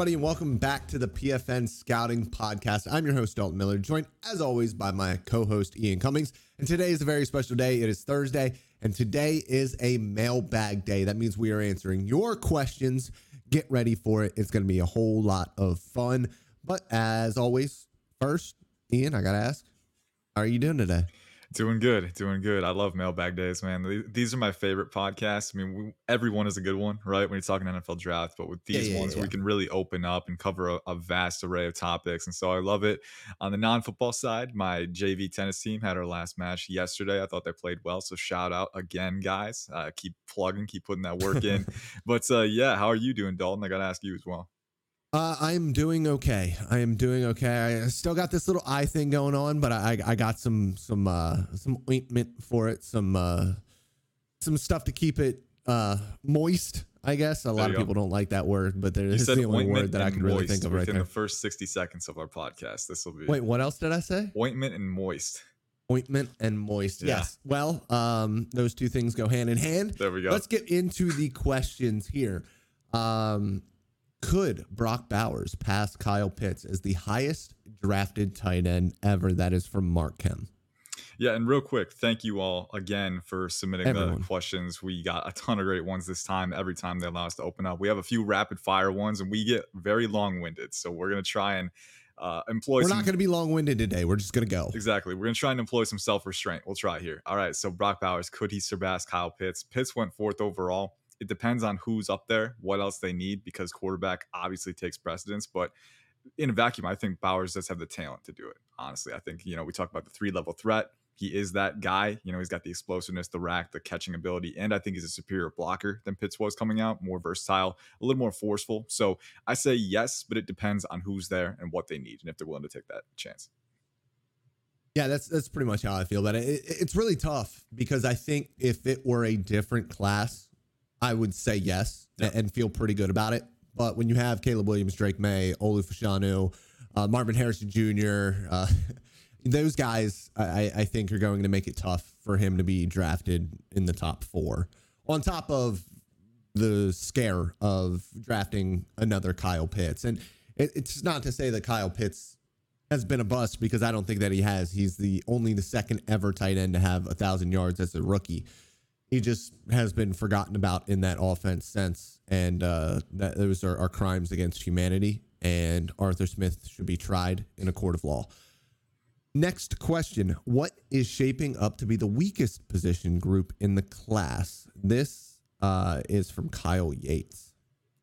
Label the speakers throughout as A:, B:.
A: everybody, and welcome back to the PFN Scouting Podcast. I'm your host, Dalton Miller, joined as always by my co host, Ian Cummings. And today is a very special day. It is Thursday, and today is a mailbag day. That means we are answering your questions. Get ready for it. It's going to be a whole lot of fun. But as always, first, Ian, I got to ask, how are you doing today?
B: Doing good, doing good. I love mailbag days, man. These are my favorite podcasts. I mean, we, everyone is a good one, right? When you're talking NFL draft, but with these yeah, yeah, ones, yeah. we can really open up and cover a, a, vast array of topics. And so I love it. On the non-football side, my JV tennis team had our last match yesterday. I thought they played well, so shout out again, guys. Uh, keep plugging, keep putting that work in. but uh, yeah, how are you doing, Dalton? I got to ask you as well.
A: Uh, I'm doing okay. I am doing okay. I still got this little eye thing going on, but I I got some some uh some ointment for it, some uh some stuff to keep it uh moist. I guess a lot of people don't like that word, but there is the only word that I can really think of right
B: there.
A: In
B: the first 60 seconds of our podcast, this will be.
A: Wait, what else did I say?
B: Ointment and moist.
A: Ointment and moist. Yeah. Yes. Well, um, those two things go hand in hand.
B: There we go.
A: Let's get into the questions here. Um, could Brock Bowers pass Kyle Pitts as the highest drafted tight end ever? That is from Mark Kim.
B: Yeah, and real quick, thank you all again for submitting Everyone. the questions. We got a ton of great ones this time. Every time they allow us to open up, we have a few rapid fire ones, and we get very long winded. So we're gonna try and uh, employ.
A: We're
B: some,
A: not going to be long winded today. We're just going to go.
B: Exactly. We're going to try and employ some self restraint. We'll try here. All right. So Brock Bowers, could he surpass Kyle Pitts? Pitts went fourth overall it depends on who's up there, what else they need, because quarterback obviously takes precedence. But in a vacuum, I think Bowers does have the talent to do it. Honestly, I think, you know, we talk about the three level threat. He is that guy. You know, he's got the explosiveness, the rack, the catching ability, and I think he's a superior blocker than Pitts was coming out, more versatile, a little more forceful. So I say yes, but it depends on who's there and what they need and if they're willing to take that chance.
A: Yeah, that's that's pretty much how I feel about it. it. It's really tough because I think if it were a different class, I would say yes yeah. and feel pretty good about it. But when you have Caleb Williams, Drake Maye, Olu Fashanu, uh, Marvin Harrison Jr., uh, those guys, I, I, think, are going to make it tough for him to be drafted in the top four. On top of the scare of drafting another Kyle Pitts. And it, it's not to say that Kyle Pitts has been a bust because I don't think that he has. He's the only the second ever tight end to have a thousand yards as a rookie he just has been forgotten about in that offense since. And uh, that those are, are crimes against humanity. And Arthur Smith should be tried in a court of law. Next question What is shaping up to be the weakest position group in the class? This uh, is from Kyle Yates.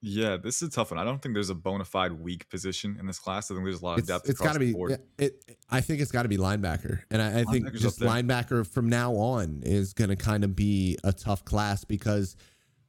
B: Yeah, this is a tough one. I don't think there's a bona fide weak position in this class. I think there's a lot of
A: it's,
B: depth.
A: It's got to be. It, I think it's got to be linebacker, and I, I think just linebacker from now on is going to kind of be a tough class because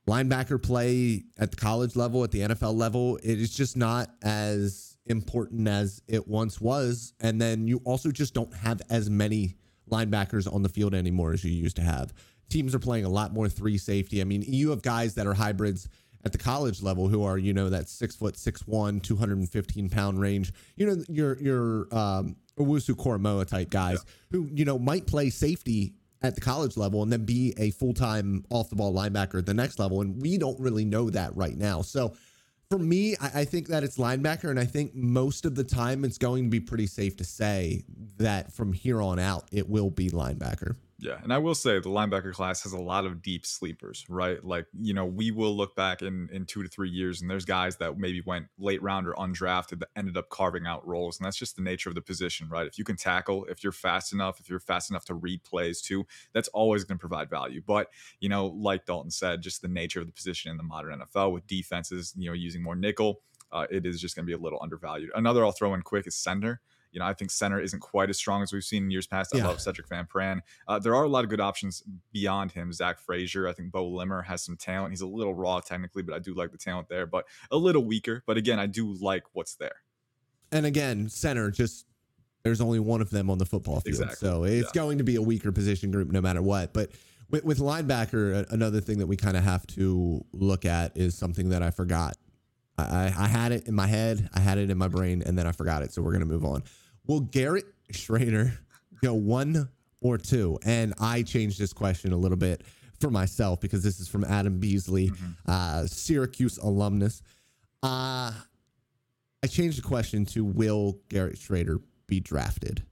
A: linebacker play at the college level, at the NFL level, it is just not as important as it once was. And then you also just don't have as many linebackers on the field anymore as you used to have. Teams are playing a lot more three safety. I mean, you have guys that are hybrids at the college level who are you know that six foot six one 215 pound range you know your your um Owusu Koramoah type guys yeah. who you know might play safety at the college level and then be a full-time off the ball linebacker at the next level. And we don't really know that right now. So for me I, I think that it's linebacker. And I think most of the time it's going to be pretty safe to say that from here on out it will be linebacker
B: yeah, and I will say the linebacker class has a lot of deep sleepers, right? Like, you know, we will look back in in 2 to 3 years and there's guys that maybe went late round or undrafted that ended up carving out roles, and that's just the nature of the position, right? If you can tackle, if you're fast enough, if you're fast enough to read plays too, that's always going to provide value. But, you know, like Dalton said, just the nature of the position in the modern NFL with defenses, you know, using more nickel, uh, it is just going to be a little undervalued. Another I'll throw in quick is center. You know, I think center isn't quite as strong as we've seen in years past. I yeah. love Cedric Van Pran. Uh, there are a lot of good options beyond him. Zach Frazier, I think Beaux Limmer has some talent. He's a little raw technically, but I do like the talent there, but a little weaker. But again, I do like what's there.
A: And again, center just there's only one of them on the football field. Exactly. So it's yeah. going to be a weaker position group no matter what. But with, with linebacker, another thing that we kind of have to look at is something that I forgot I, I had it in my head, I had it in my brain, and then I forgot it. So we're gonna move on. Will Garrett Schrader go one or two? And I changed this question a little bit for myself because this is from Adam Beasley, mm-hmm. uh, Syracuse alumnus. Uh, I changed the question to Will Garrett Schrader be drafted?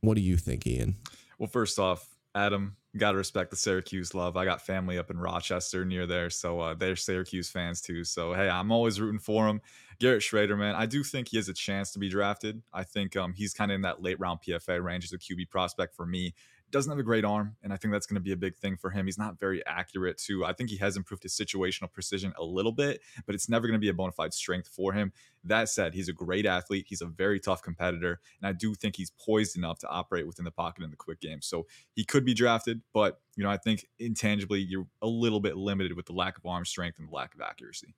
A: What do you think, Ian?
B: Well, first off, Adam, got to respect the Syracuse love. I got family up in Rochester near there, so uh, they're Syracuse fans too. So hey, I'm always rooting for them. Garrett Schrader, man, I do think he has a chance to be drafted. I think um, he's kind of in that late round PFA range as a QB prospect for me doesn't have a great arm, and I think that's going to be a big thing for him. He's not very accurate too. I think he has improved his situational precision a little bit, but it's never going to be a bona fide strength for him. That said, he's a great athlete. He's a very tough competitor, and I do think he's poised enough to operate within the pocket in the quick game. So he could be drafted, but you know, I think intangibly you're a little bit limited with the lack of arm strength and the lack of accuracy.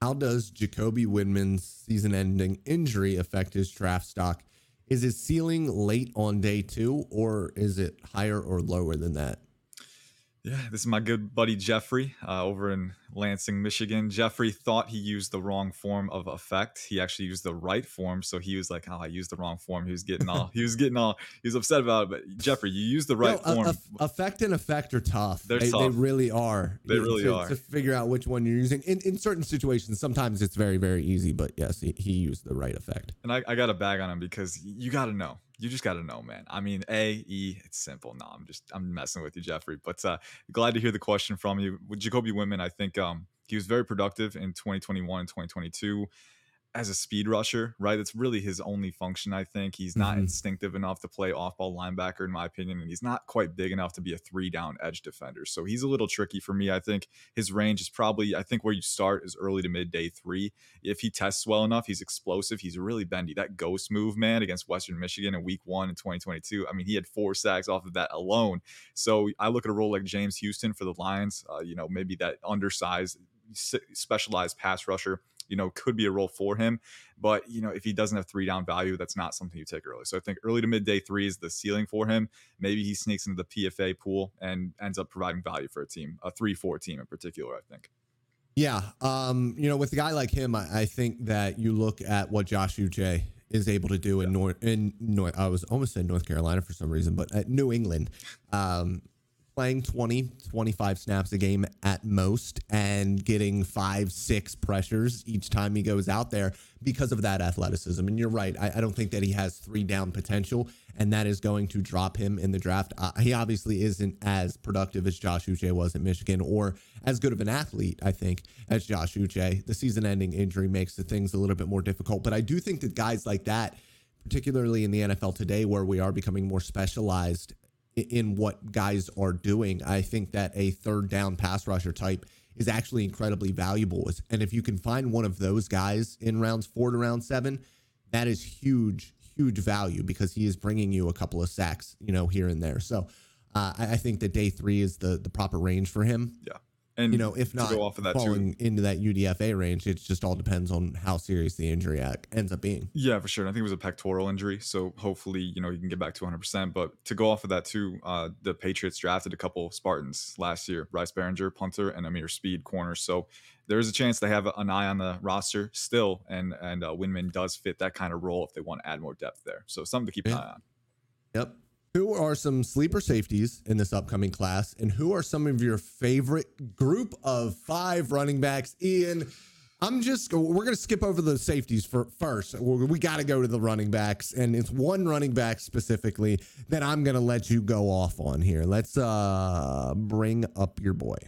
A: How does Jacoby Windmon's season-ending injury affect his draft stock? Is his ceiling late on day two, or is it higher or lower than that?
B: Yeah, this is my good buddy Jeffrey uh, over in Lansing, Michigan. Jeffrey thought he used the wrong form of effect. He actually used the right form, so he was like, "Oh, I used the wrong form." He was getting all, he was getting all, he was upset about it. But Jeffrey, you used the right no, form.
A: effect and effect are tough.
B: They're they, tough.
A: They really are.
B: They really
A: to,
B: are.
A: To figure out which one you're using in in certain situations, sometimes it's very very easy. But yes, he, he used the right effect.
B: And I, I got a bag on him because you got to know you just got to know, man. I mean, A, E, it's simple. No, I'm just, I'm messing with you, Jeffrey. But uh, glad to hear the question from you. With Jacoby Windmon, I think um, he was very productive in 2021 and 2022 as a speed rusher, right? That's really his only function, I think. He's not mm-hmm. instinctive enough to play off ball linebacker, in my opinion, and he's not quite big enough to be a three down edge defender. So he's a little tricky for me. I think his range is probably, I think where you start is early to mid day three. If he tests well enough, he's explosive. He's really bendy. That ghost move, man, against Western Michigan in week one in 2022. I mean, he had four sacks off of that alone. So I look at a role like James Houston for the Lions, uh, you know, maybe that undersized, specialized pass rusher you know, could be a role for him. But, you know, if he doesn't have three down value, that's not something you take early. So I think early to mid day three is the ceiling for him. Maybe he sneaks into the PFA pool and ends up providing value for a team, a 3 4 team in particular, I think.
A: Yeah. Um, you know, with a guy like him, I, I think that you look at what Josh Uche is able to do in North in North I was almost in North Carolina for some reason, but at New England. Um, playing 20, 25 snaps a game at most and getting five, six pressures each time he goes out there because of that athleticism. And you're right. I, I don't think that he has three down potential, and that is going to drop him in the draft. Uh, he obviously isn't as productive as Josh Uche was at Michigan or as good of an athlete, I think, as Josh Uche. The season ending injury makes the things a little bit more difficult. But I do think that guys like that, particularly in the NFL today, where we are becoming more specialized in what guys are doing. I think that a third down pass rusher type is actually incredibly valuable. And if you can find one of those guys in rounds four to round seven, that is huge, huge value because he is bringing you a couple of sacks, you know, here and there. So uh, I, think that day three is the the proper range for him.
B: Yeah.
A: And you know, if not off of that falling too, into that UDFA range, it just all depends on how serious the injury ends up being.
B: Yeah, for sure. And I think it was a pectoral injury, so hopefully, you know, you can get back to 100. percent But to go off of that too, uh, the Patriots drafted a couple Spartans last year: Bryce Baringer, punter, and Ameer Speed, corner. So there is a chance they have an eye on the roster still, and and uh, Windmon does fit that kind of role if they want to add more depth there. So something to keep yeah. an eye on.
A: Yep. Who are some sleeper safeties in this upcoming class, and who are some of your favorite group of five running backs? Ian, I'm just we're gonna skip over the safeties for first. We got to go to the running backs, and it's one running back specifically that I'm gonna let you go off on here. Let's uh bring up your boy.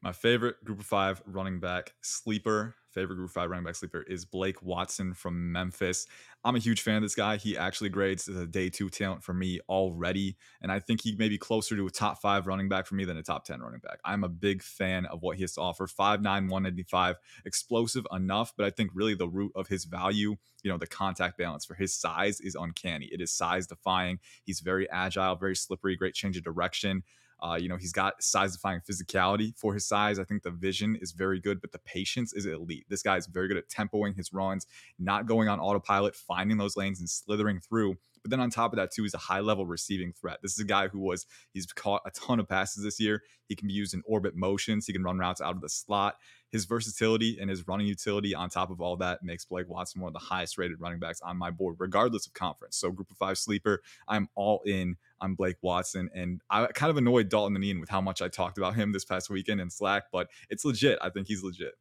B: My favorite group of five running back sleeper favorite group five running back sleeper is Blake Watson from Memphis. I'm a huge fan of this guy. He actually grades as a day two talent for me already. And I think he may be closer to a top five running back for me than a top 10 running back. I'm a big fan of what he has to offer. 5'9, 185, explosive enough, but I think really the root of his value, you know, the contact balance for his size is uncanny. It is size defying. He's very agile, very slippery, great change of direction. Uh, you know, he's got size defying physicality for his size. I think the vision is very good, but the patience is elite. This guy is very good at tempoing his runs, not going on autopilot, finding those lanes and slithering through. But then on top of that, too, he's a high level receiving threat. This is a guy who was, he's caught a ton of passes this year. He can be used in orbit motions. He can run routes out of the slot his versatility and his running utility on top of all that makes Blake Watson one of the highest rated running backs on my board, regardless of conference. So, group of five sleeper, I'm all in on Blake Watson. And I kind of annoyed Dalton and Ian with how much I talked about him this past weekend in Slack, but it's legit. I think he's legit.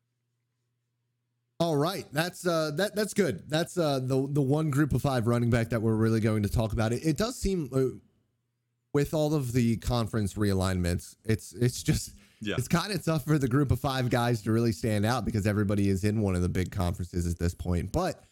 A: All right, that's uh, that that's good. That's uh, the the one group of five running back that we're really going to talk about. It, it does seem uh, with all of the conference realignments, it's it's just yeah. it's kind of tough for the group of five guys to really stand out because everybody is in one of the big conferences at this point. But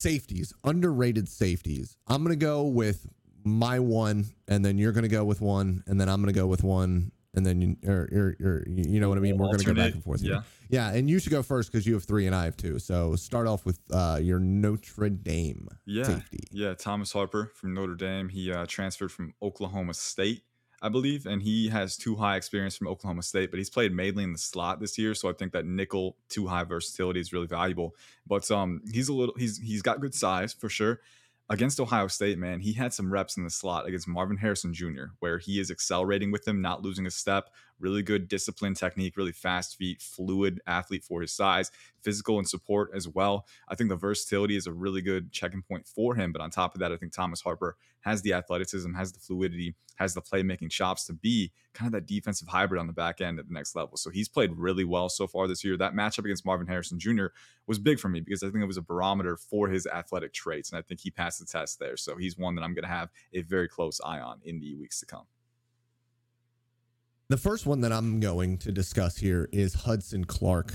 A: safeties, underrated safeties. I'm gonna go with my one, and then you're gonna go with one, and then I'm gonna go with one, and then you, or, or, or you know what I mean. We're gonna go back and forth.
B: Yeah,
A: yeah, and you should go first because you have three and I have two. So start off with uh, your Notre Dame
B: yeah.
A: safety.
B: Yeah, Thomas Harper from Notre Dame. He uh, transferred from Oklahoma State. I believe, and he has too high experience from Oklahoma State, but he's played mainly in the slot this year, so I think that nickel too high versatility is really valuable. But um, he's a little he's he's got good size for sure against Ohio State, man, he had some reps in the slot against Marvin Harrison Jr., where he is accelerating with him, not losing a step. Really good discipline technique, really fast feet, fluid athlete for his size, physical and support as well. I think the versatility is a really good checking point for him. But on top of that, I think Thomas Harper has the athleticism, has the fluidity, has the playmaking chops to be kind of that defensive hybrid on the back end at the next level. So he's played really well so far this year. That matchup against Marvin Harrison Jr. was big for me because I think it was a barometer for his athletic traits. And I think he passed the test there. So he's one that I'm going to have a very close eye on in the weeks to come.
A: The first one that I'm going to discuss here is Hudson Clark,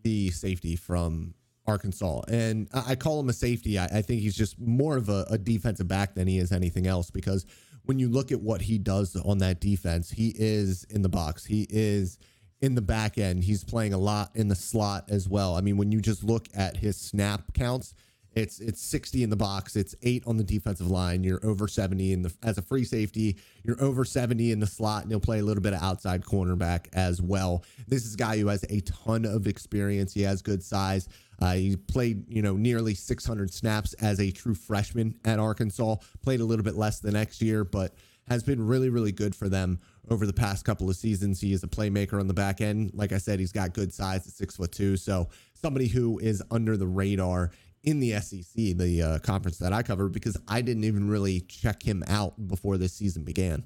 A: the safety from Arkansas. And I call him a safety. I, I think he's just more of a, a, defensive back than he is anything else because when you look at what he does on that defense, he is in the box. He is in the back end. He's playing a lot in the slot as well. I mean, when you just look at his snap counts, it's it's 60 in the box. It's eight on the defensive line. You're over 70 in the as a free safety. You're over 70 in the slot, and he'll play a little bit of outside cornerback as well. This is a guy who has a ton of experience. He has good size. Uh, he played, you know, nearly 600 snaps as a true freshman at Arkansas. Played a little bit less the next year, but has been really, really good for them over the past couple of seasons. He is a playmaker on the back end. Like I said, he's got good size at six foot two. So somebody who is under the radar in the SEC, the uh, conference that I cover, because I didn't even really check him out before this season began.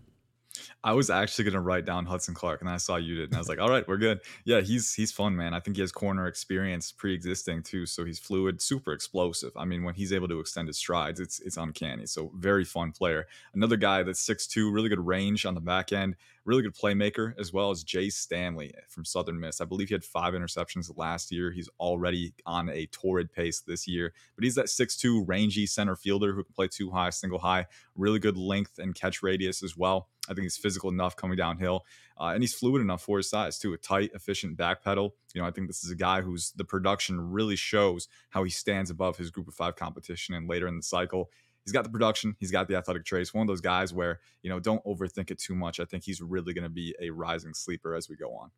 B: I was actually gonna write down Hudson Clark, and I saw you did, and I was like, "All right, we're good." Yeah, he's he's fun, man. I think he has corner experience pre-existing too, so he's fluid, super explosive. I mean, when he's able to extend his strides, it's it's uncanny. So very fun player. Another guy that's six two, really good range on the back end, really good playmaker as well as Jay Stanley from Southern Miss. I believe he had five interceptions last year. He's already on a torrid pace this year, but he's that six two rangy center fielder who can play two high, single high, really good length and catch radius as well. I think he's physical enough coming downhill, uh, and he's fluid enough for his size too. A tight, efficient back pedal. You know, I think this is a guy who's the production really shows how he stands above his group of five competition. And later in the cycle, he's got the production, he's got the athletic traits. One of those guys where you know don't overthink it too much. I think he's really going to be a rising sleeper as we go on.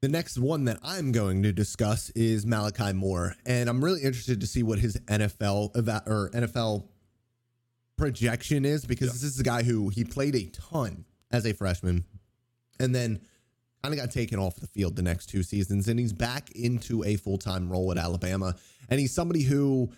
A: The next one that I'm going to discuss is Malachi Moore, and I'm really interested to see what his NFL or NFL projection is because yeah. this is a guy who he played a ton as a freshman and then kind of got taken off the field the next two seasons and he's back into a full-time role at Alabama and he's somebody who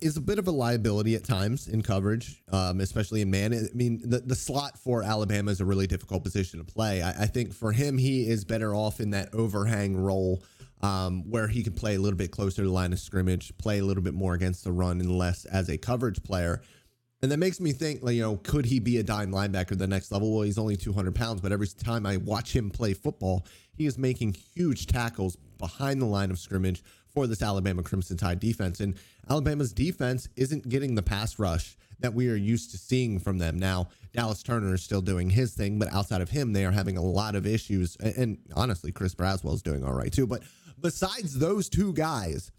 A: is a bit of a liability at times in coverage, um, especially in man. I mean, the, the slot for Alabama is a really difficult position to play. I, I think for him, he is better off in that overhang role um, where he can play a little bit closer to the line of scrimmage, play a little bit more against the run and less as a coverage player. And that makes me think, you know, could he be a dime linebacker the next level? Well, he's only 200 pounds, but every time I watch him play football, he is making huge tackles behind the line of scrimmage for this Alabama Crimson Tide defense. And Alabama's defense isn't getting the pass rush that we are used to seeing from them. Now, Dallas Turner is still doing his thing, but outside of him, they are having a lot of issues. And, and honestly, Chris Braswell is doing all right too. But besides those two guys,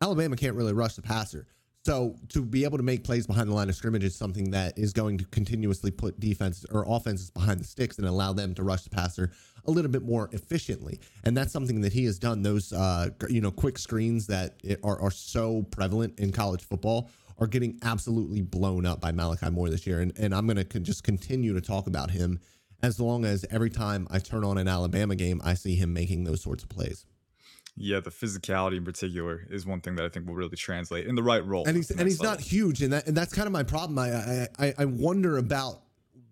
A: Alabama can't really rush the passer. So to be able to make plays behind the line of scrimmage is something that is going to continuously put defenses or offenses behind the sticks and allow them to rush the passer a little bit more efficiently. And that's something that he has done. Those uh, you know quick screens that are are so prevalent in college football are getting absolutely blown up by Malachi Moore this year. And and I'm going to just continue to talk about him as long as every time I turn on an Alabama game, I see him making those sorts of plays.
B: Yeah, the physicality in particular is one thing that I think will really translate in the right role.
A: And he's and he's level. not huge, and that and that's kind of my problem. I I I wonder about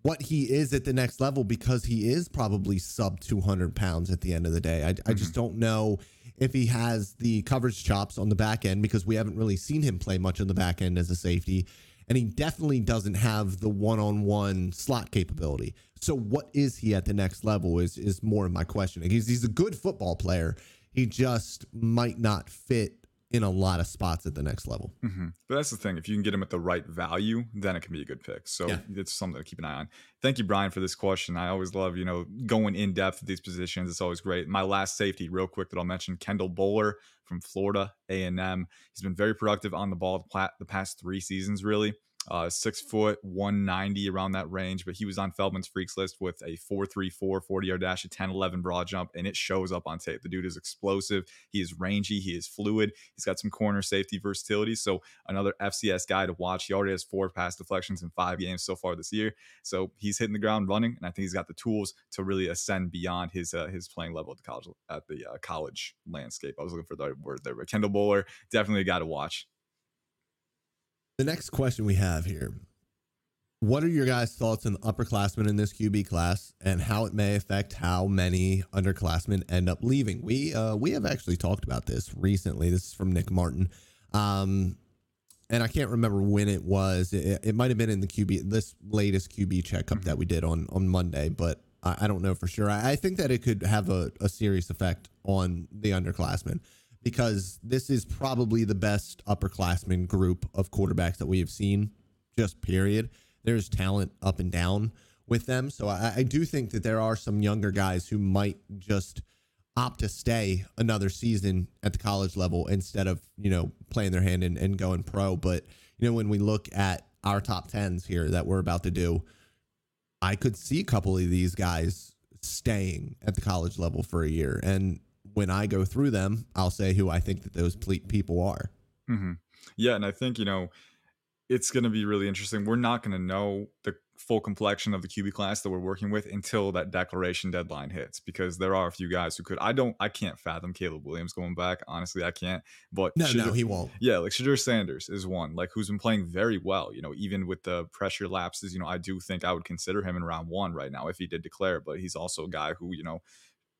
A: what he is at the next level because he is probably sub 200 pounds at the end of the day. I, mm-hmm. I just mm-hmm. don't know if he has the coverage chops on the back end, because we haven't really seen him play much on the back end as a safety. And he definitely doesn't have the one on one slot capability. So, what is he at the next level is, is more of my question. He's, he's a good football player. He just might not fit in a lot of spots at the next level.
B: Mm-hmm. But that's the thing. If you can get him at the right value, then it can be a good pick. So yeah. it's something to keep an eye on. Thank you, Brian, for this question. I always love, you know, going in depth at these positions. It's always great. My last safety, real quick, that I'll mention, Kendall Bowler from Florida A&M. He's been very productive on the ball the past three seasons, really uh, six foot 190 around that range, but he was on Feldman's freaks list with a 434 40 yard dash, a 10 11 broad jump, and it shows up on tape. The dude is explosive. He is rangy. He is fluid. He's got some corner safety versatility. So, another FCS guy to watch. He already has four pass deflections in five games so far this year. So, he's hitting the ground running, and I think he's got the tools to really ascend beyond his uh, his playing level at the college at the uh, college landscape. I was looking for the word there, but Kendall Bowler, definitely a guy to watch.
A: The next question we have here What are your guys' thoughts on the upperclassmen in this QB class and how it may affect how many underclassmen end up leaving? We uh, we have actually talked about this recently. This is from Nick Martin. Um, and I can't remember when it was. It, it might have been in the QB, this latest QB checkup that we did on on Monday, but I, I don't know for sure. I, I, think that it could have a, a serious effect on the underclassmen because this is probably the best upperclassmen group of quarterbacks that we have seen, just period. There's talent up and down with them. So I, I, do think that there are some younger guys who might just opt to stay another season at the college level instead of, you know, playing their hand and, and going pro. But, you know, when we look at our top tens here that we're about to do, I could see a couple of these guys staying at the college level for a year. And when I go through them, I'll say who I think that those people are.
B: Mm-hmm. Yeah, and I think you know it's going to be really interesting. We're not going to know the full complexion of the QB class that we're working with until that declaration deadline hits because there are a few guys who could. I don't. I can't fathom Caleb Williams going back. Honestly, I can't. But
A: no, Shedeur, no, he won't.
B: Yeah, like Shedeur Sanders is one like who's been playing very well. You know, even with the pressure lapses, you know, I do think I would consider him in round one right now if he did declare. But he's also a guy who you know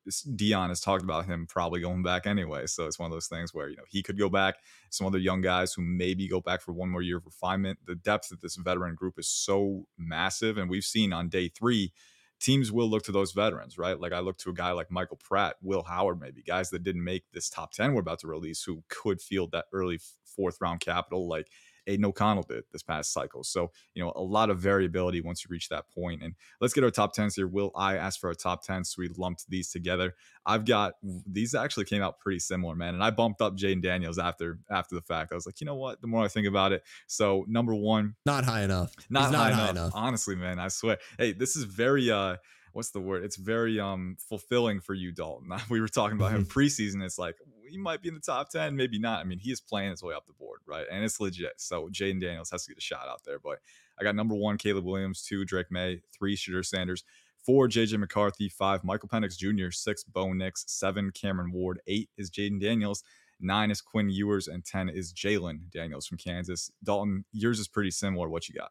B: Deion has talked about him probably going back anyway. So it's one of those things where, you know, he could go back. Some other young guys who maybe go back for one more year of refinement. The depth of this veteran group is so massive. And we've seen on day three, teams will look to those veterans, right? Like I look to a guy like Michael Pratt, Will Howard, maybe guys that didn't make this top 10 we're about to release who could field that early fourth round capital. Like Aidan O'Connell did this past cycle. So, you know, a lot of variability once you reach that point. And let's get our top 10s here. Will I ask for our top 10? So we lumped these together. I've got these actually came out pretty similar, man. And I bumped up Jayden Daniels after after the fact. I was like, you know what? The more I think about it. So number one.
A: Not high enough.
B: Not, not high, high enough. enough. Honestly, man, I swear. Hey, this is very uh what's the word? It's very um fulfilling for you, Dalton. We were talking about him preseason. It's like he might be in the top 10, maybe not. I mean, he is playing his way up the board, right? And it's legit. So Jayden Daniels has to get a shot out there. But I got number one, Caleb Williams, two, Drake Maye, three, Shedeur Sanders, four, JJ McCarthy, five, Michael Penix Jr., six, Bo Nix, seven, Cameron Ward, eight is Jayden Daniels. Nine is Quinn Ewers, and 10 is Jalon Daniels from Kansas. Dalton, yours is pretty similar. What you got?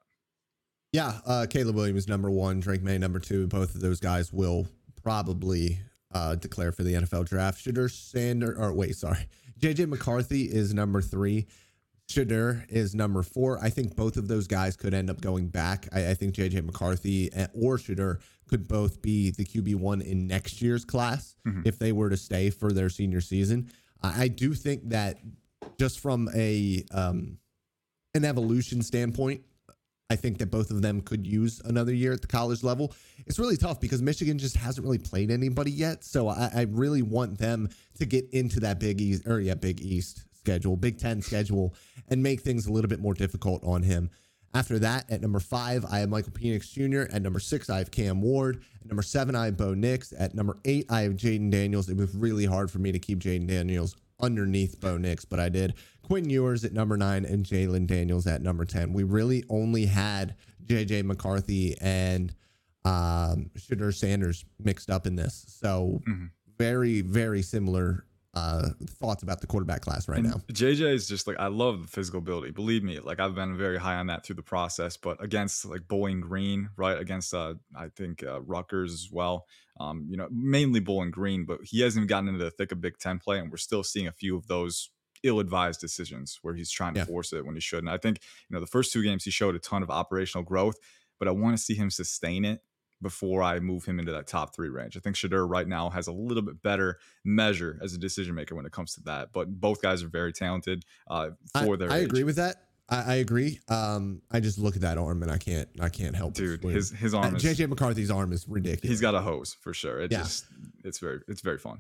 A: Yeah, uh, Caleb Williams number one, Drake Maye number two. Both of those guys will probably uh, declare for the NFL draft. Shedeur Sander, or wait, sorry, JJ McCarthy is number three. Shedeur is number four. I think both of those guys could end up going back. I, I think JJ McCarthy or Shedeur could both be the QB one in next year's class mm-hmm. if they were to stay for their senior season. I, I do think that just from a um, an evolution standpoint, I think that both of them could use another year at the college level. It's really tough because Michigan just hasn't really played anybody yet. So I, I really want them to get into that Big East or yeah, Big East schedule, Big Ten schedule, and make things a little bit more difficult on him. After that, at number five, I have Michael Penix Jr. At number six, I have Cam Ward. At number seven, I have Bo Nix. At number eight, I have Jayden Daniels. It was really hard for me to keep Jayden Daniels underneath Bo Nix, but I did. Quinn Ewers at number nine and Jalon Daniels at number 10. We really only had JJ McCarthy and um, Sanders mixed up in this. So mm-hmm. very, very similar uh, thoughts about the quarterback class right now.
B: JJ is just like I love the physical ability. Believe me, like I've been very high on that through the process. But against like Bowling Green, right? Against uh, I think uh, Rutgers as well. Um, you know, mainly Bowling Green, but he hasn't even gotten into the thick of Big Ten play, and we're still seeing a few of those ill-advised decisions where he's trying to
A: Yeah.
B: force it when he shouldn't. I think you know the first two games he showed a ton of operational growth, but I want to see him sustain it before I move him into that top three range. I think Shedeur right now has a little bit better measure as a decision maker when it comes to that. But both guys are very talented uh,
A: I,
B: for their
A: I
B: age.
A: agree with that. I, I agree. Um, I just look at that arm and I can't. I can't help.
B: Dude, his his
A: Uh,
B: arm is
A: JJ McCarthy's arm is ridiculous.
B: he's got a hose for sure. It
A: Yeah.
B: just it's very it's very fun.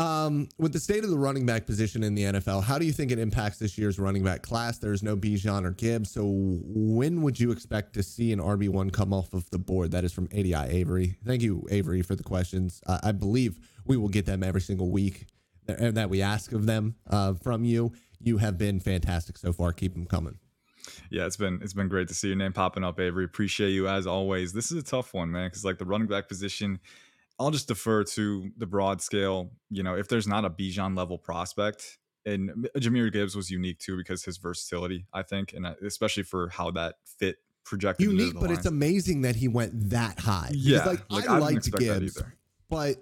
A: Um, with the state of the running back position in the NFL, how do you think it impacts this year's running back class? There's no Bijan or Gibbs, so when would you expect to see an RB one come off of the board? That is from ADI Avery. Thank you, Avery, for the questions. Uh, I believe we will get them every single week, and that we ask of them uh, from you. You have been fantastic so far. Keep them coming.
B: Yeah, it's been it's been great to see your name popping up, Avery. Appreciate you as always. This is a tough one, man, because like the running back position, I'll just defer to the broad scale. You know, if there's not a Bijan level prospect, and Jahmyr Gibbs was unique too because his versatility, I think, and uh, especially for how that fit projected.
A: Unique,
B: the
A: but it's amazing that he went that high. Because,
B: yeah.
A: like,
B: like,
A: I,
B: didn't
A: liked Gibbs, but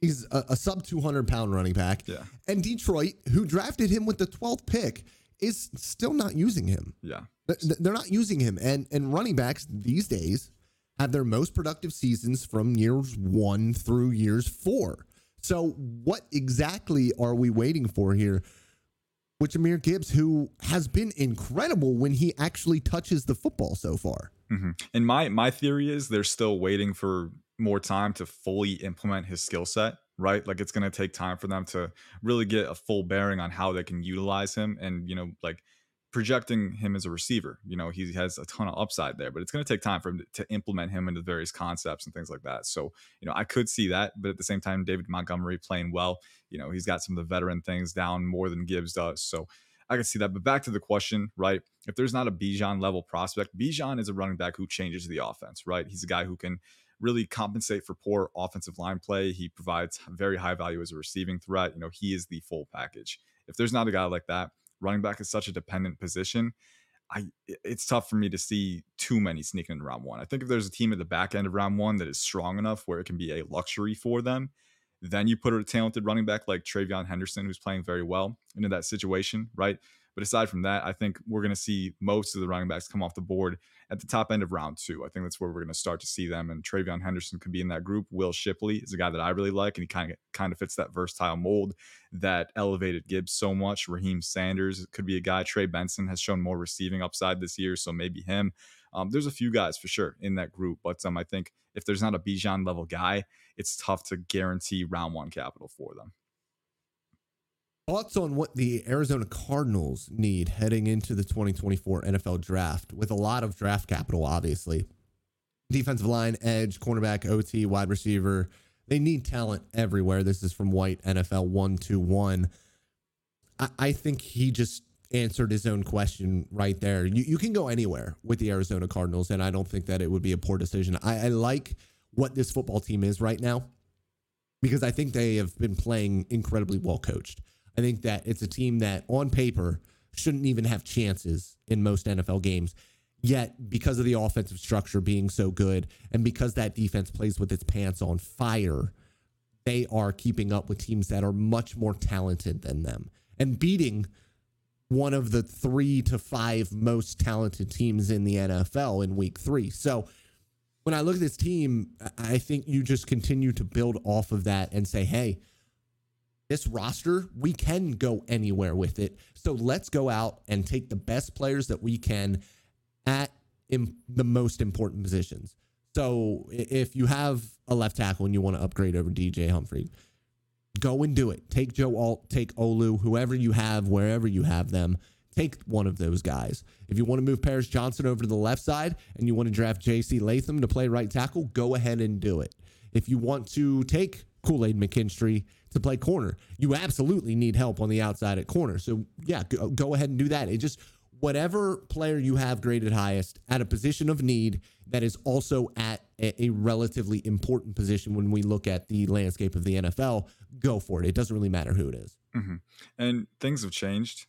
A: he's a, a sub 200 pound running back.
B: Yeah,
A: And Detroit, who drafted him with the 12th pick, is still not using him.
B: yeah.
A: Th- th- They're not using him. And and running backs these days have their most productive seasons from years one through years four. So what exactly are we waiting for here? With Jahmyr Gibbs, who has been incredible when he actually touches the football so far.
B: hmm And my my theory is they're still waiting for more time to fully implement his skill set, right? Like it's going to take time for them to really get a full bearing on how they can utilize him, and you know, like projecting him as a receiver. You know, he has a ton of upside there, but it's going to take time for him to, to implement him into various concepts and things like that. So, you know, I could see that, but at the same time, David Montgomery playing well. You know, he's got some of the veteran things down more than Gibbs does. So. I can see that. But back to the question, right? If there's not a Bijan level prospect, Bijan is a running back who changes the offense, right? He's a guy who can really compensate for poor offensive line play. He provides very high value as a receiving threat. You know, he is the full package. If there's not a guy like that, running back is such a dependent position. I it's tough for me to see too many sneaking in round one. I think if there's a team at the back end of round one that is strong enough where it can be a luxury for them, then you put a talented running back like TreVeyon Henderson, who's playing very well, into that situation, right? But aside from that, I think we're going to see most of the running backs come off the board at the top end of round two. I think that's where we're going to start to see them. And TreVeyon Henderson could be in that group. Will Shipley is a guy that I really like, and he kind of kind of fits that versatile mold that elevated Gibbs so much. Raheim Sanders could be a guy. Trey Benson has shown more receiving upside this year, so maybe him. Um, there's a few guys for sure in that group, but um, I think if there's not a Bijan level guy, it's tough to guarantee round one capital for them.
A: Thoughts on what the Arizona Cardinals need heading into the 2024 NFL draft with a lot of draft capital, obviously. Defensive line, edge, cornerback, OT, wide receiver. They need talent everywhere. This is from White NFL 121. I, I think he just answered his own question right there. You, you can go anywhere with the Arizona Cardinals, and I don't think that it would be a poor decision. I, I like what this football team is right now because I think they have been playing incredibly well coached. I think that it's a team that on paper shouldn't even have chances in most NFL games. Yet, because of the offensive structure being so good and because that defense plays with its pants on fire, they are keeping up with teams that are much more talented than them and beating one of the three to five most talented teams in the NFL in week three. So, when I look at this team, I think you just continue to build off of that and say, hey, this roster, we can go anywhere with it. So let's go out and take the best players that we can at in the most important positions. So if you have a left tackle and you want to upgrade over DJ Humphrey, go and do it. Take Joe Alt, take Olu, whoever you have, wherever you have them. Take one of those guys. If you want to move Paris Johnson over to the left side and you want to draft JC Latham to play right tackle, go ahead and do it. If you want to take Kool Aid McKinstry to play corner, you absolutely need help on the outside at corner. So, yeah, go, go ahead and do that. It just, whatever player you have graded highest at a position of need that is also at a, a relatively important position when we look at the landscape of the NFL, go for it. It doesn't really matter who it is.
B: Mm-hmm. And things have changed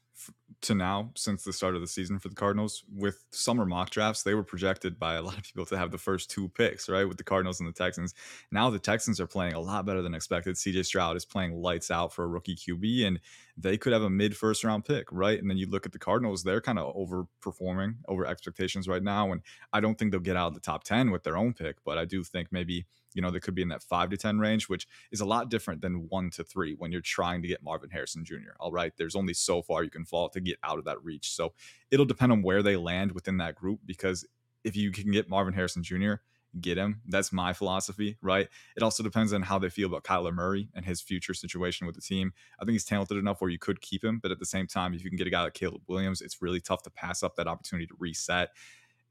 B: to now since the start of the season for the Cardinals. With summer mock drafts, they were projected by a lot of people to have the first two picks, right? With the Cardinals and the Texans. Now the Texans are playing a lot better than expected. CJ Stroud is playing lights out for a rookie QB, and they could have a mid first round pick, right? And then you look at the Cardinals, they're kind of overperforming over expectations right now. And I don't think they'll get out of the top 10 with their own pick, but I do think maybe you know, they could be in that five to 10 range, which is a lot different than one to three when you're trying to get Marvin Harrison Jr. All right. There's only so far you can fall to get out of that reach. So it'll depend on where they land within that group because if you can get Marvin Harrison Jr., get him. That's my philosophy, right? It also depends on how they feel about Kyler Murray and his future situation with the team. I think he's talented enough where you could keep him, but at the same time, if you can get a guy like Caleb Williams, it's really tough to pass up that opportunity to reset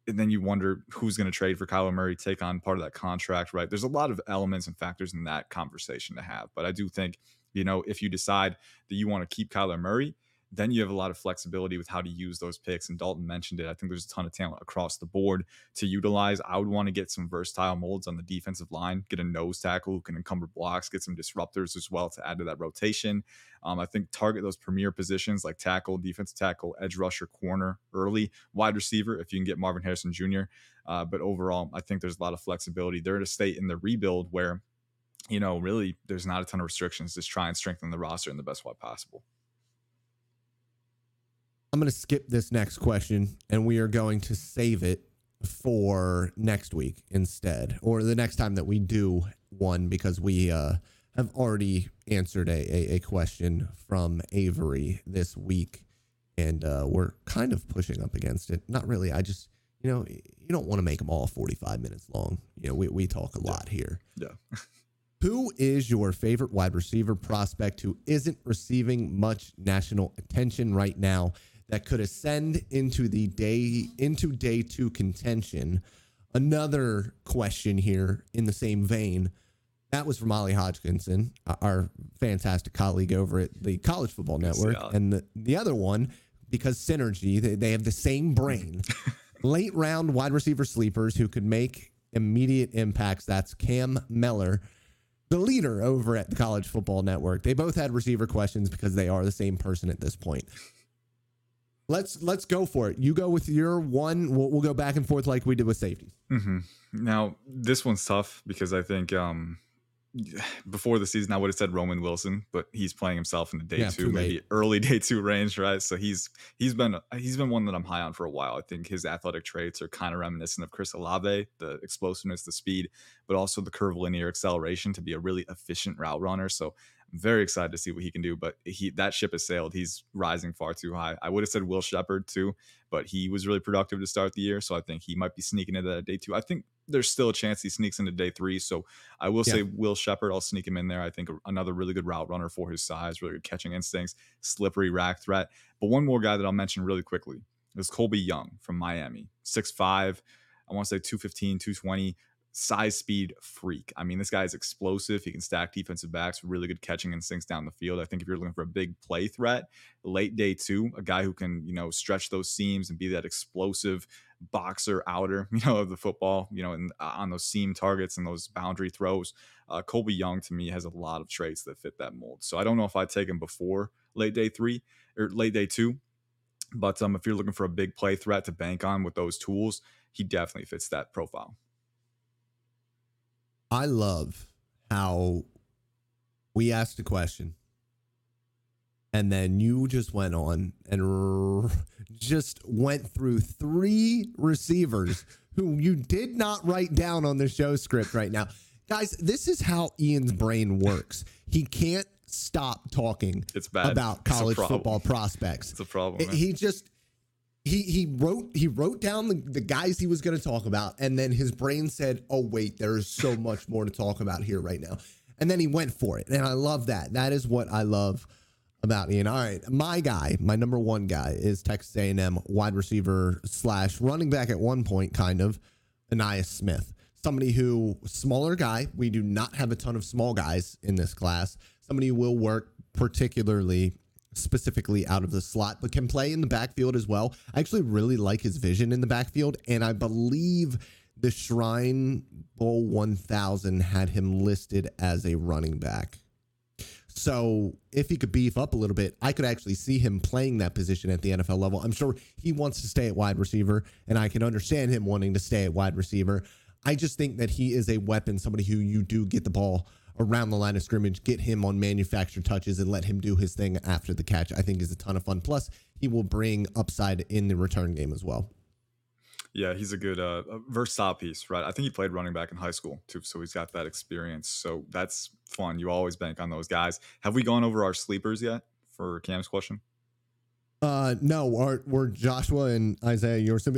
B: and then you wonder who's going to trade for Kyler Murray, take on part of that contract, right? There's a lot of elements and factors in that conversation to have. But I do think, you know, if you decide that you want to keep Kyler Murray, then you have a lot of flexibility with how to use those picks. And Dalton mentioned it. I think there's a ton of talent across the board to utilize. I would want to get some versatile molds on the defensive line, get a nose tackle who can encumber blocks, get some disruptors as well to add to that rotation. Um, I think target those premier positions like tackle, defensive tackle, edge rusher, corner, early, wide receiver if you can get Marvin Harrison Jr. Uh, but overall, I think there's a lot of flexibility. They're in a state in the rebuild where, you know, really there's not a ton of restrictions. Just try and strengthen the roster in the best way possible.
A: I'm going to skip this next question and we are going to save it for next week instead, or the next time that we do one, because we uh, have already answered a, a, a, question from Avery this week. And uh, we're kind of pushing up against it. Not really. I just, you know, you don't want to make them all 45 minutes long. You know, we, we talk a lot here.
B: Yeah.
A: Who is your favorite wide receiver prospect who isn't receiving much national attention right now? That could ascend into the day into day two contention. Another question here in the same vein. That was from Ollie Hodgkinson, our fantastic colleague over at the College Football Network. And the, the other one, because synergy, they, they have the same brain. Late round wide receiver sleepers who could make immediate impacts. That's Cam Mellor, the leader over at the College Football Network. They both had receiver questions because they are the same person at this point let's let's go for it. You go with your one. We'll, we'll go back and forth like we did with safeties.
B: Mm-hmm. Now this one's tough because I think um, before the season I would have said Roman Wilson, but he's playing himself in the day yeah, two, maybe early day two range, right? So he's he's been he's been one that I'm high on for a while. I think his athletic traits are kind of reminiscent of Chris Olave, the explosiveness, the speed, but also the curvilinear acceleration to be a really efficient route runner. So very excited to see what he can do. But he that ship has sailed. He's rising far too high. I would have said Will Sheppard too, but he was really productive to start the year. So I think he might be sneaking into that day two. I think there's still a chance he sneaks into day three. So I will yeah. say Will Sheppard. I'll sneak him in there. I think another really good route runner for his size, really good catching instincts, slippery rack threat. But one more guy that I'll mention really quickly is Colbie Young from Miami, six five. I want to say 215, 220 size speed freak. I mean, this guy is explosive. He can stack defensive backs, really good catching instincts down the field. I think if you're looking for a big play threat, late day two, a guy who can, you know, stretch those seams and be that explosive boxer outer, you know, of the football, you know, and uh, on those seam targets and those boundary throws. Uh, Colbie Young to me has a lot of traits that fit that mold. So I don't know if I'd take him before late day three or late day two. But um, if you're looking for a big play threat to bank on with those tools, he definitely fits that profile.
A: I love how we asked a question and then you just went on and just went through three receivers who you did not write down on the show script right now. Guys, this is how Ian's brain works. He can't stop talking
B: it's bad.
A: about college football prospects.
B: It's a problem.
A: Man. He just he he wrote he wrote down the, the guys he was going to talk about and then his brain said oh wait there's so much more to talk about here right now. And then he went for it and i love that. That is what i love about ian. All right my guy my number one guy is texas a&m wide receiver slash running back at one point kind of Ainias smith. Somebody who smaller guy we do not have a ton of small guys in this class. Somebody who will work particularly specifically out of the slot, but can play in the backfield as well. I actually really like his vision in the backfield, and I believe the Shrine Bowl 1000 had him listed as a running back. So if he could beef up a little bit, I could actually see him playing that position at the NFL level. I'm sure he wants to stay at wide receiver, and I can understand him wanting to stay at wide receiver. I just think that he is a weapon, somebody who you do get the ball around the line of scrimmage, get him on manufactured touches, and let him do his thing after the catch. I think is a ton of fun. Plus, he will bring upside in the return game as well.
B: Yeah, he's a good uh, versatile piece, right? I think he played running back in high school too, so he's got that experience. So that's fun. You always bank on those guys. Have we gone over our sleepers yet for Cam's question?
A: Uh, no, are, were Joshua and Isaiah yours?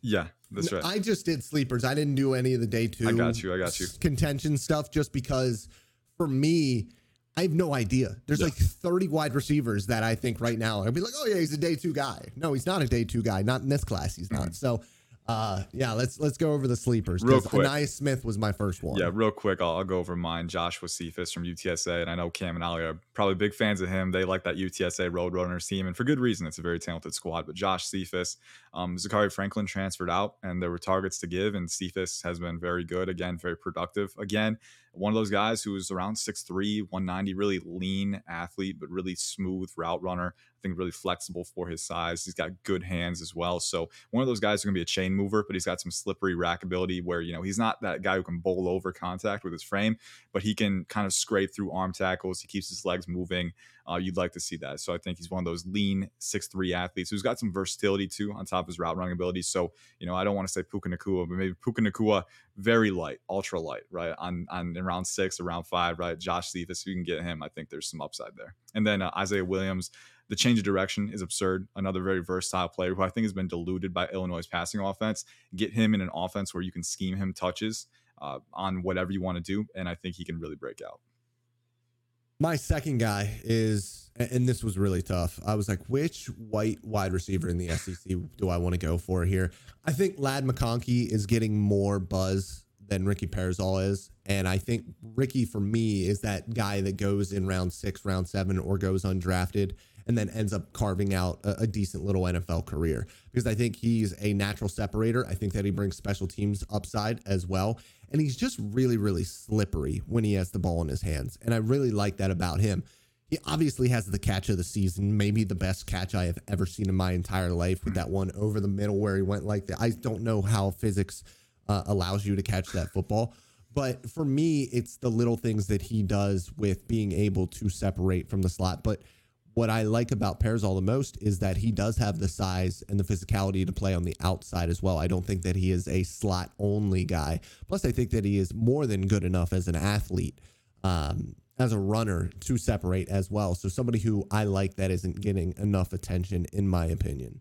B: Yeah, that's right.
A: I just did sleepers. I didn't do any of the day two.
B: I got you. I got you.
A: Contention stuff, just because for me, I have no idea. There's yeah. like 30 wide receivers that I think right now I'd be like, oh yeah, he's a day two guy. No, he's not a day two guy. Not in this class. He's not. Mm-hmm. So uh, yeah, let's let's go over the sleepers.
B: Real quick,
A: Ainias Smith was my first one.
B: Yeah, real quick, I'll, I'll go over mine. Joshua Cephus from UTSA, and I know Cam and Ali are probably big fans of him. They like that UTSA Roadrunners team, and for good reason. It's a very talented squad. But Josh Cephus, um, Zakhari Franklin transferred out, and there were targets to give, and Cephus has been very good again, very productive again. One of those guys who was around 6'3", 190, really lean athlete, but really smooth route runner. I think really flexible for his size. He's got good hands as well. So one of those guys going to be a chain mover, but he's got some slippery rack ability where, you know, he's not that guy who can bowl over contact with his frame, but he can kind of scrape through arm tackles. He keeps his legs moving. Uh, you'd like to see that. So I think he's one of those lean six three athletes who's got some versatility too on top of his route running ability. So, you know, I don't want to say Puka Nacua, but maybe Puka Nacua very light, ultra light, right? On on round six or round five, right? Josh Cephus, if you can get him, I think there's some upside there. And then uh, Isaiah Williams, the change of direction is absurd. Another very versatile player who I think has been diluted by Illinois' passing offense. Get him in an offense where you can scheme him touches uh, on whatever you want to do, and I think he can really break out.
A: My second guy is, and this was really tough. I was like, which white wide receiver in the SEC do I want to go for here? I think Ladd McConkey is getting more buzz than Ricky Pearsall is. And I think Ricky, for me, is that guy that goes in round six, round seven, or goes undrafted and then ends up carving out a, a, decent little NFL career because I think he's a natural separator. I think that he brings special teams upside as well. And he's just really, really slippery when he has the ball in his hands. And I really like that about him. He obviously has the catch of the season, maybe the best catch I have ever seen in my entire life with that one over the middle where he went like that. I don't know how physics uh, allows you to catch that football. But for me, it's the little things that he does with being able to separate from the slot. But what I like about Pearsall the most is that he does have the size and the physicality to play on the outside as well. I don't think that he is a slot only guy. Plus, I think that he is more than good enough as an athlete, um, as a runner to separate as well. So, somebody who I like that isn't getting enough attention, in my opinion.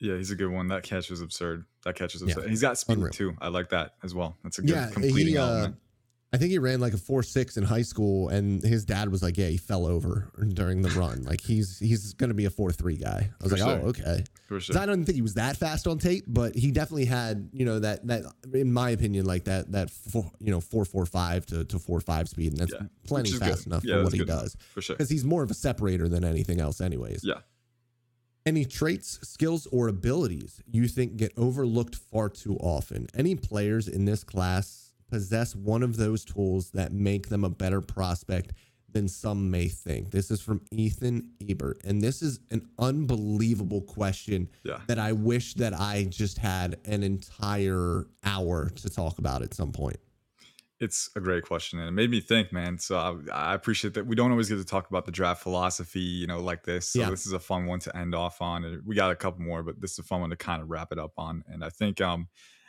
B: Yeah, he's a good one. That catch was absurd. That catch was absurd. Yeah, he's got speed unreal. too. I like that as well. That's a good yeah, completing he, uh, element.
A: I think he ran like a four six in high school, and his dad was like, "Yeah, he fell over during the run. Like he's he's going to be a four three guy." I was For like, sure. "Oh, okay." For sure. I don't think he was that fast on tape, but he definitely had you know that that in my opinion like that that four, you know four four five to to four five speed, and that's yeah. plenty fast good. enough yeah, for what he does.
B: For sure,
A: because he's more of a separator than anything else, anyways.
B: Yeah.
A: Any traits, skills, or abilities you think get overlooked far too often? Any players in this class possess one of those tools that make them a better prospect than some may think. This is from Ethan Ebert. And this is an unbelievable question
B: yeah.
A: that I wish that I just had an entire hour to talk about at some point.
B: It's a great question, and it made me think, man. So I, I, appreciate that we don't always get to talk about the draft philosophy, you know, like this. So yeah. this is a fun one to end off on. And we got a couple more, but this is a fun one to kind of wrap it up on. And I think, um,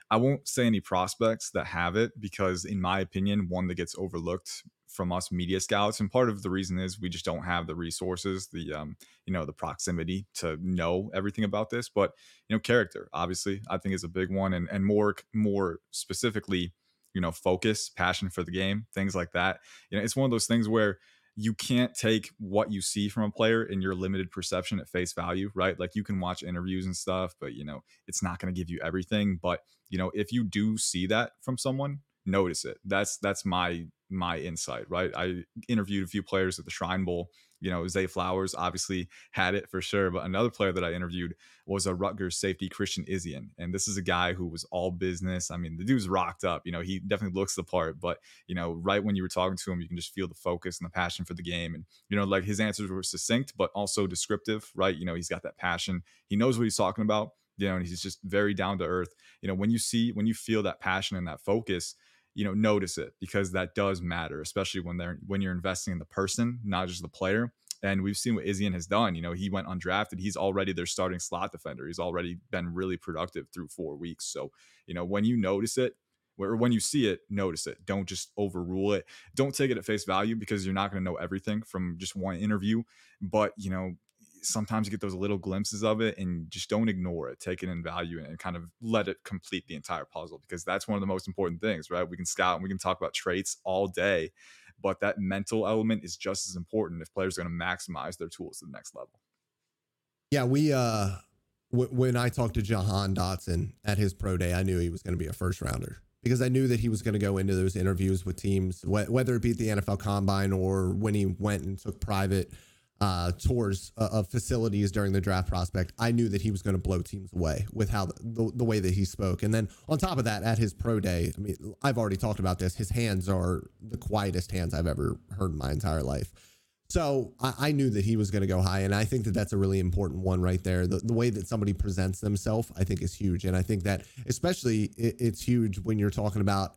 B: I won't say any prospects that have it because, in my opinion, one that gets overlooked from us media scouts, and part of the reason is we just don't have the resources, the um, you know, the proximity to know everything about this. But you know, character obviously I think is a big one, and and more more specifically, you know, focus, passion for the game, things like that. You know, it's one of those things where you can't take what you see from a player in your limited perception at face value, right? Like you can watch interviews and stuff, but you know, it's not going to give you everything. But you know, if you do see that from someone, notice it. That's that's my my insight, right? I interviewed a few players at the Shrine Bowl you know, Zay Flowers obviously had it for sure. But another player that I interviewed was a Rutgers safety, Christian Izien. And this is a guy who was all business. I mean, the dude's rocked up. You know, he definitely looks the part. But, you know, right when you were talking to him, you can just feel the focus and the passion for the game. And, you know, like his answers were succinct, but also descriptive, right? You know, he's got that passion. He knows what he's talking about. You know, and he's just very down to earth. You know, when you see, when you feel that passion and that focus, you know notice it because that does matter especially when they're when you're investing in the person not just the player and we've seen what Izien has done. You know, he went undrafted. He's already their starting slot defender. He's already been really productive through four weeks. So, you know, when you notice it, or when you see it, notice it. Don't just overrule it. Don't take it at face value because you're not going to know everything from just one interview. But, you know, sometimes you get those little glimpses of it and just don't ignore it take it in value and kind of let it complete the entire puzzle because that's one of the most important things right? We can scout and we can talk about traits all day but that mental element is just as important if players are going to maximize their tools to the next level.
A: Yeah we uh w- when i talked to jahan dotson at his pro day i knew he was going to be a first rounder because I knew that he was going to go into those interviews with teams, whether it be the NFL Combine or when he went and took private uh, tours uh, of facilities during the draft prospect, I knew that he was going to blow teams away with how the, the, the, way that he spoke. And then on top of that, at his pro day, I mean, I've already talked about this. His hands are the quietest hands I've ever heard in my entire life. So I, I knew that he was going to go high, and I think that that's a really important one right there. The, the way that somebody presents themselves, I think, is huge, and I think that especially it, it's huge when you're talking about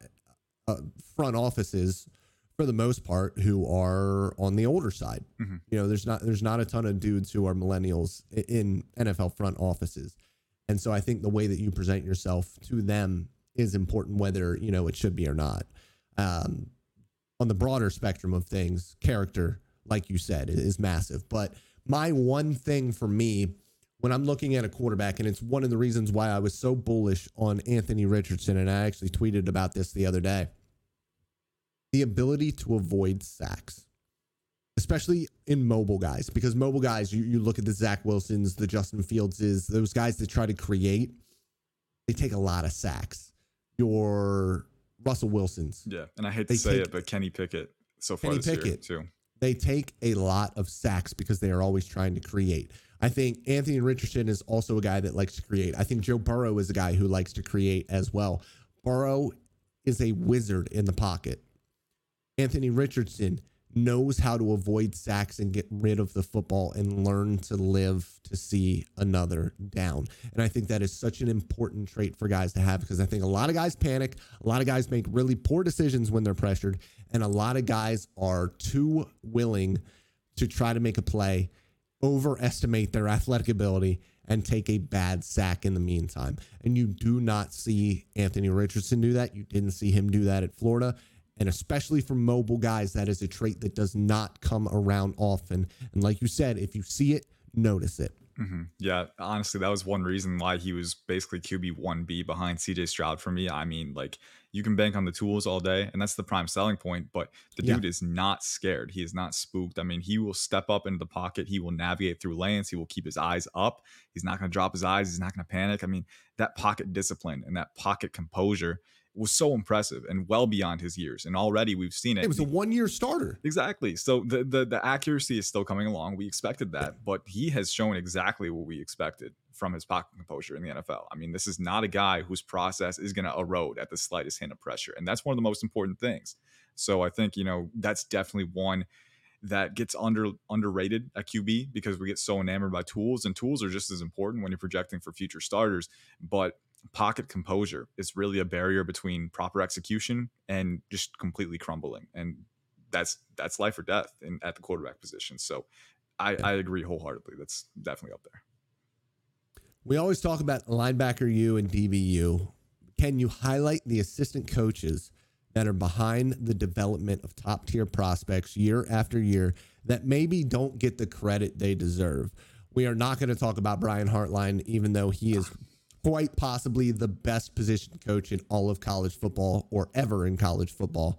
A: uh, front offices for the most part who are on the older side. Mm-hmm. You know, there's not there's not a ton of dudes who are millennials in NFL front offices. And so I think the way that you present yourself to them is important whether, you know, it should be or not. Um, on the broader spectrum of things, character, like you said, is massive. But my one thing for me when I'm looking at a quarterback, and it's one of the reasons why I was so bullish on Anthony Richardson, and I actually tweeted about this the other day the ability to avoid sacks, especially in mobile guys, because mobile guys, you, you look at the Zach Wilsons, the Justin Fieldses, those guys that try to create, they take a lot of sacks. Your Russell Wilsons.
B: Yeah. And I hate to say take, it, but Kenny Pickett so far Kenny this Pickett, year too.
A: They take a lot of sacks because they are always trying to create. I think Anthony Richardson is also a guy that likes to create. I think Joe Burrow is a guy who likes to create as well. Burrow is a wizard in the pocket. Anthony Richardson knows how to avoid sacks and get rid of the football and learn to live to see another down. And I think that is such an important trait for guys to have because I think a lot of guys panic, a lot of guys make really poor decisions when they're pressured, and a lot of guys are too willing to try to make a play, overestimate their athletic ability. And take a bad sack in the meantime. And you do not see Anthony Richardson do that. You didn't see him do that at Florida and especially for mobile guys, that is a trait that does not come around often. And like you said, if you see it, notice it.
B: Mm-hmm. Yeah, honestly, that was one reason why he was basically QB one B behind CJ Stroud for me. I mean, like you can bank on the tools all day, and that's the prime selling point. But the dude is not scared. He is not spooked. I mean, he will step up into the pocket. He will navigate through lanes. He will keep his eyes up. He's not going to drop his eyes. He's not going to panic. I mean, that pocket discipline and that pocket composure was so impressive and well beyond his years. And already we've seen it.
A: It was a one year starter.
B: Exactly. So the, the the accuracy is still coming along. We expected that, but he has shown exactly what we expected from his pocket composure in the NFL. I mean, this is not a guy whose process is going to erode at the slightest hint of pressure. And that's one of the most important things. So I think, you know, that's definitely one that gets under underrated at QB because we get so enamored by tools and tools are just as important when you're projecting for future starters. But pocket composure is really a barrier between proper execution and just completely crumbling. And that's that's life or death in, at the quarterback position. So I, I agree wholeheartedly. That's definitely up there.
A: We always talk about linebacker U and DBU. Can you highlight the assistant coaches that are behind the development of top tier prospects year after year that maybe don't get the credit they deserve? We are not going to talk about Brian Hartline, even though he is quite possibly the best position coach in all of college football or ever in college football.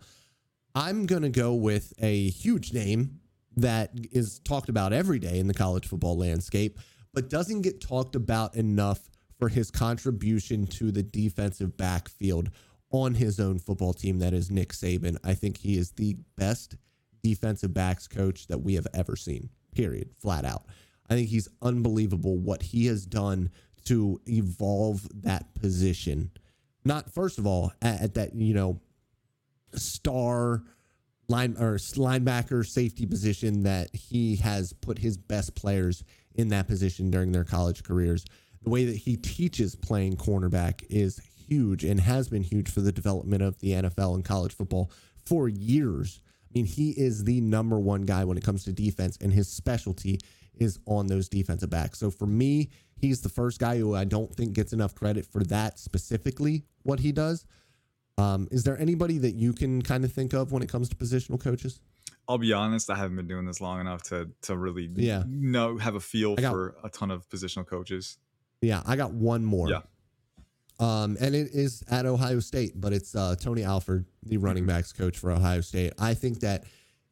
A: I'm going to go with a huge name that is talked about every day in the college football landscape, but doesn't get talked about enough for his contribution to the defensive backfield on his own football team that is Nick Saban. I think he is the best defensive backs coach that we have ever seen, period, flat out. I think he's unbelievable what he has done to evolve that position. Not, first of all, at, at that, you know, star line or linebacker safety position that he has put his best players in that position during their college careers. The way that he teaches playing cornerback is huge and has been huge for the development of the NFL and college football for years. I mean, he is the number one guy when it comes to defense, and his specialty is on those defensive backs. So for me, he's the first guy who I don't think gets enough credit for that specifically, what he does. Um, is there anybody that you can kind of think of when it comes to positional coaches?
B: I'll be honest, I haven't been doing this long enough to to really
A: Yeah.
B: know have a feel
A: got-
B: for a ton of positional coaches.
A: Yeah, I got one more.
B: Yeah.
A: Um, and it is at Ohio State, but it's uh, Tony Alford, the running backs coach for Ohio State. I think that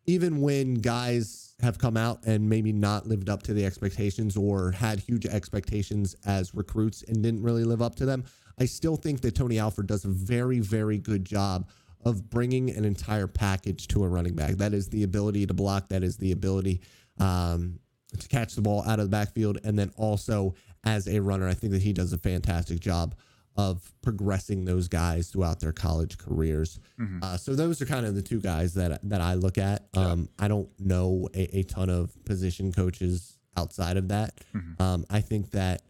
A: even when guys have come out and maybe not lived up to the expectations or had huge expectations as recruits and didn't really live up to them, I still think that Tony Alford does a very, very good job of bringing an entire package to a running back. That is the ability to block, that is the ability um, to catch the ball out of the backfield, and then also as a runner, I think that he does a fantastic job of progressing those guys throughout their college careers. Uh, so those are kind of the two guys that that I look at. Um, I don't know a, a ton of position coaches outside of that. Um, I think that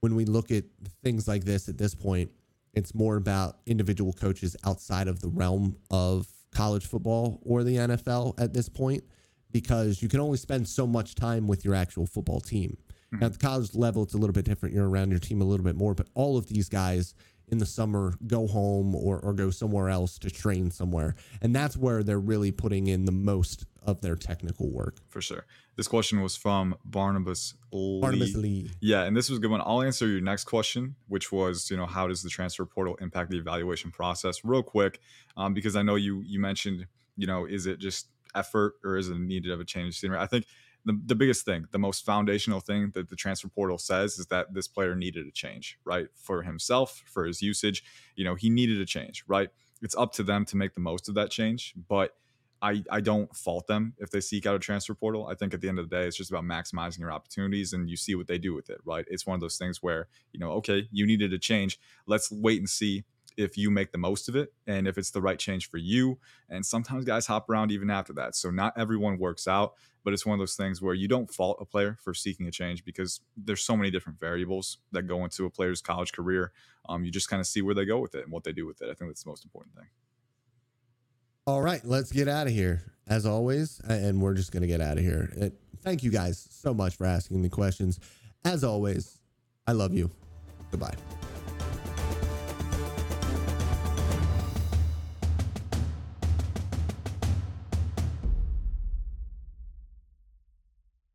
A: when we look at things like this at this point, it's more about individual coaches outside of the realm of college football or the NFL at this point, because you can only spend so much time with your actual football team. Now, at the college level, it's a little bit different. You're around your team a little bit more, but all of these guys in the summer go home or, or go somewhere else to train somewhere. And that's where they're really putting in the most of their technical work.
B: for sure. This question was from Barnabas Lee.
A: Barnabas Lee.
B: Yeah, and this was a good one. I'll answer your next question, which was, you know, how does the transfer portal impact the evaluation process? Real quick, um, because I know you you mentioned, you know, is it just effort or is it needed of a change of scenery? I think the, the biggest thing, the most foundational thing that the transfer portal says is that this player needed a change, right? For himself, for his usage, you know, he needed a change, right? It's up to them to make the most of that change, but I, I don't fault them if they seek out a transfer portal. I think at the end of the day, it's just about maximizing your opportunities and you see what they do with it, right? It's one of those things where, you know, okay, you needed a change. Let's wait and see if you make the most of it and if it's the right change for you. And sometimes guys hop around even after that. So not everyone works out, but it's one of those things where you don't fault a player for seeking a change because there's so many different variables that go into a player's college career. Um, you just kind of see where they go with it and what they do with it. I think that's the most important thing.
A: All right, let's get out of here. As always, and we're just going to get out of here. Uh, Thank you guys so much for asking the questions. As always, I love you. Goodbye.